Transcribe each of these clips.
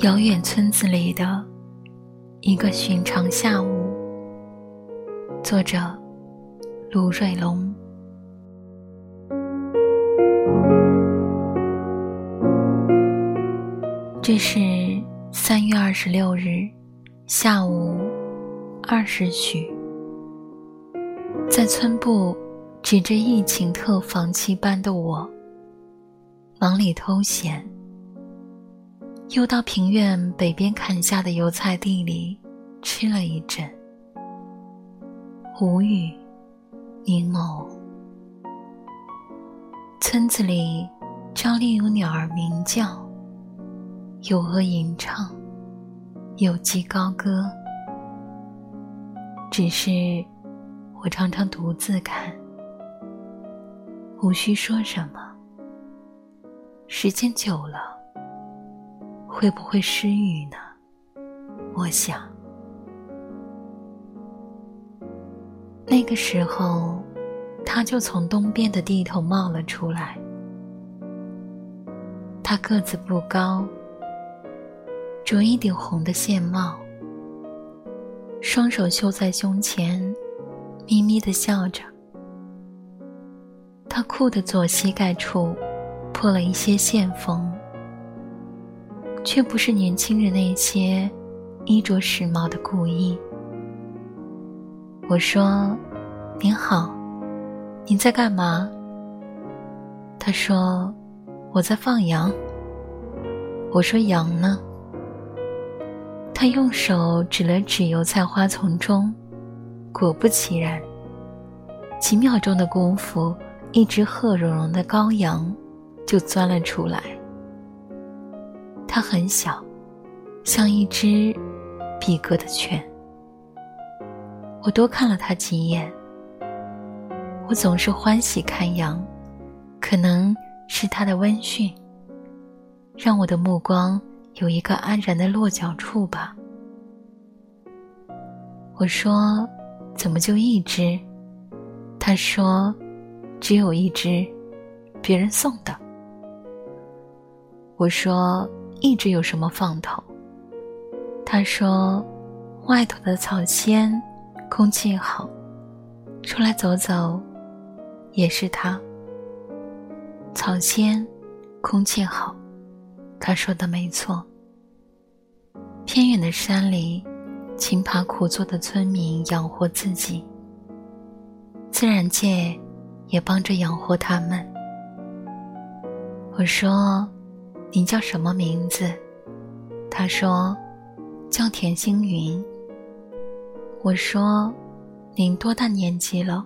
遥远村子里的一个寻常下午，作者卢瑞龙。这是三月二十六日下午二时许，在村部指着疫情特防期班的我，忙里偷闲。又到平院北边砍下的油菜地里吃了一阵，无语，凝眸。村子里照例有鸟儿鸣叫，有鹅吟唱，有鸡高歌。只是我常常独自看，无需说什么。时间久了。会不会失语呢？我想，那个时候，他就从东边的地头冒了出来。他个子不高，着一顶红的线帽，双手袖在胸前，咪咪的笑着。他裤的左膝盖处破了一些线缝。却不是年轻人那些衣着时髦的故意。我说：“您好，您在干嘛？”他说：“我在放羊。”我说：“羊呢？”他用手指了指油菜花丛中，果不其然，几秒钟的功夫，一只褐茸茸的羔羊就钻了出来。它很小，像一只比格的犬。我多看了它几眼。我总是欢喜看羊，可能是它的温驯，让我的目光有一个安然的落脚处吧。我说：“怎么就一只？”他说：“只有一只，别人送的。”我说。一直有什么放头？他说：“外头的草仙，空气好，出来走走，也是他。草仙，空气好，他说的没错。偏远的山里，勤爬苦做的村民养活自己，自然界也帮着养活他们。”我说。您叫什么名字？他说：“叫田星云。”我说：“您多大年纪了？”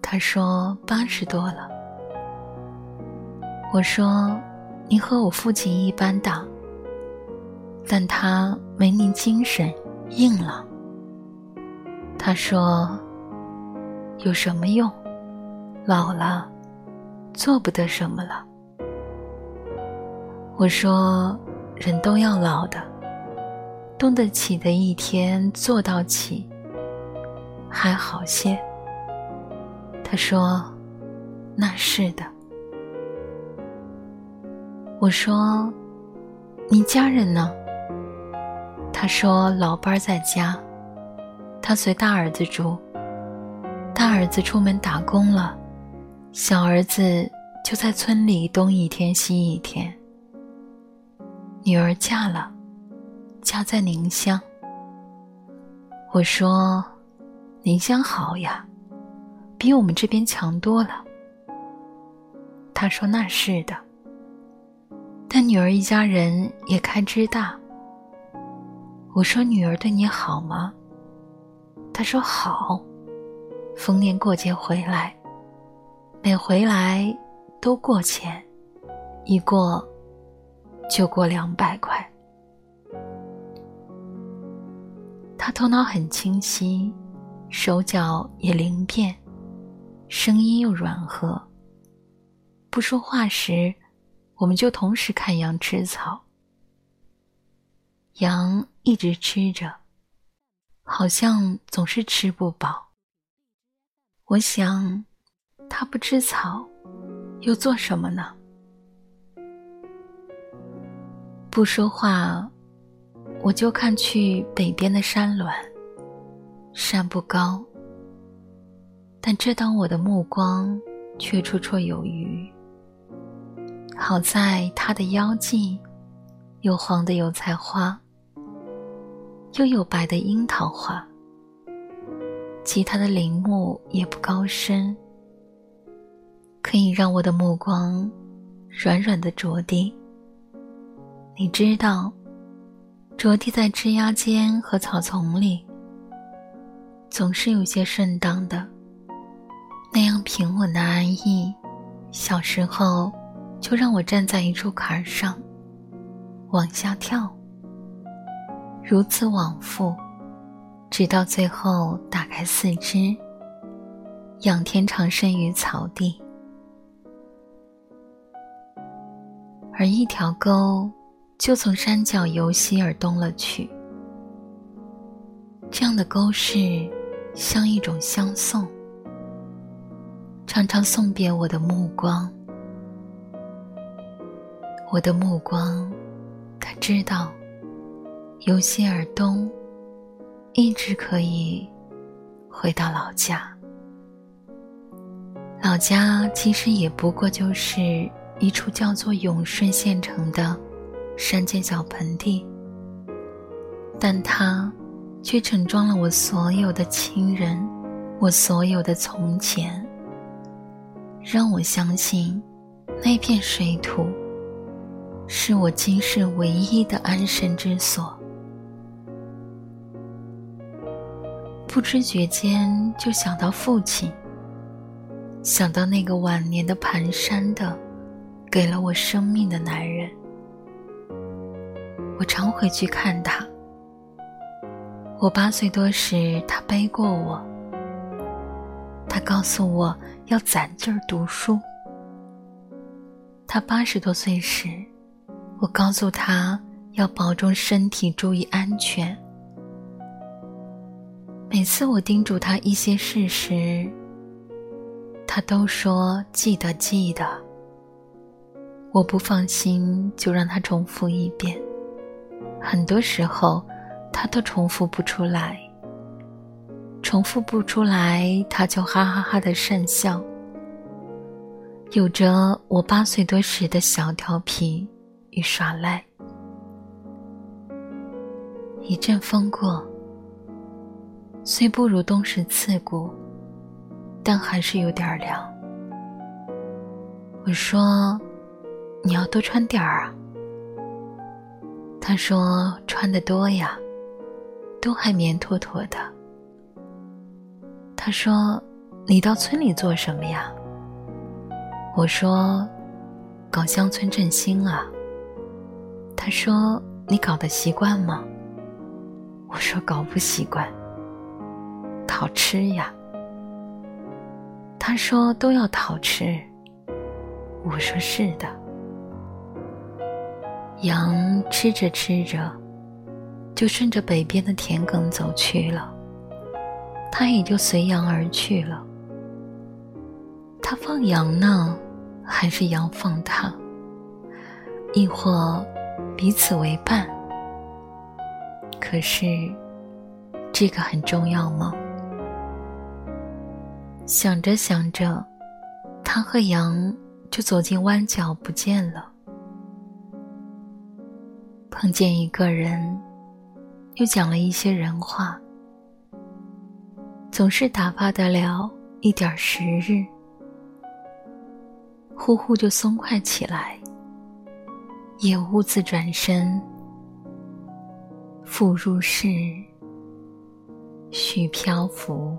他说：“八十多了。”我说：“您和我父亲一般大，但他没您精神，硬朗。”他说：“有什么用？老了，做不得什么了。”我说：“人都要老的，动得起的一天做到起，还好些。”他说：“那是的。”我说：“你家人呢？”他说：“老伴儿在家，他随大儿子住。大儿子出门打工了，小儿子就在村里东一天西一天。”女儿嫁了，家在宁乡。我说：“宁乡好呀，比我们这边强多了。”他说：“那是的，但女儿一家人也开支大。”我说：“女儿对你好吗？”他说：“好，逢年过节回来，每回来都过钱，一过。”就过两百块。他头脑很清晰，手脚也灵便，声音又软和。不说话时，我们就同时看羊吃草。羊一直吃着，好像总是吃不饱。我想，它不吃草，又做什么呢？不说话，我就看去北边的山峦。山不高，但这当我的目光却绰绰有余。好在它的腰际，有黄的油菜花，又有白的樱桃花。其他的陵墓也不高深，可以让我的目光软软的着地。你知道，着地在枝桠间和草丛里，总是有些顺当的。那样平稳的安逸，小时候就让我站在一处坎儿上，往下跳，如此往复。直到最后，打开四肢，仰天长身于草地，而一条沟就从山脚由西而东了去。这样的沟是像一种相送，常常送别我的目光。我的目光，他知道，由西而东。一直可以回到老家。老家其实也不过就是一处叫做永顺县城的山间小盆地，但它却盛装了我所有的亲人，我所有的从前，让我相信那片水土是我今世唯一的安身之所。不知觉间就想到父亲，想到那个晚年的蹒跚的，给了我生命的男人。我常回去看他。我八岁多时，他背过我。他告诉我要攒劲儿读书。他八十多岁时，我告诉他要保重身体，注意安全。每次我叮嘱他一些事时，他都说记得记得。我不放心，就让他重复一遍。很多时候，他都重复不出来。重复不出来，他就哈哈哈的讪笑，有着我八岁多时的小调皮与耍赖。一阵风过。虽不如冬时刺骨，但还是有点凉。我说：“你要多穿点儿啊。”他说：“穿的多呀，都还棉妥妥的。”他说：“你到村里做什么呀？”我说：“搞乡村振兴啊。”他说：“你搞得习惯吗？”我说：“搞不习惯。”讨吃呀，他说都要讨吃。我说是的。羊吃着吃着，就顺着北边的田埂走去了，他也就随羊而去了。他放羊呢，还是羊放他？亦或彼此为伴？可是，这个很重要吗？想着想着，他和羊就走进弯角不见了。碰见一个人，又讲了一些人话，总是打发得了一点时日，呼呼就松快起来，也兀自转身，复入世，许漂浮。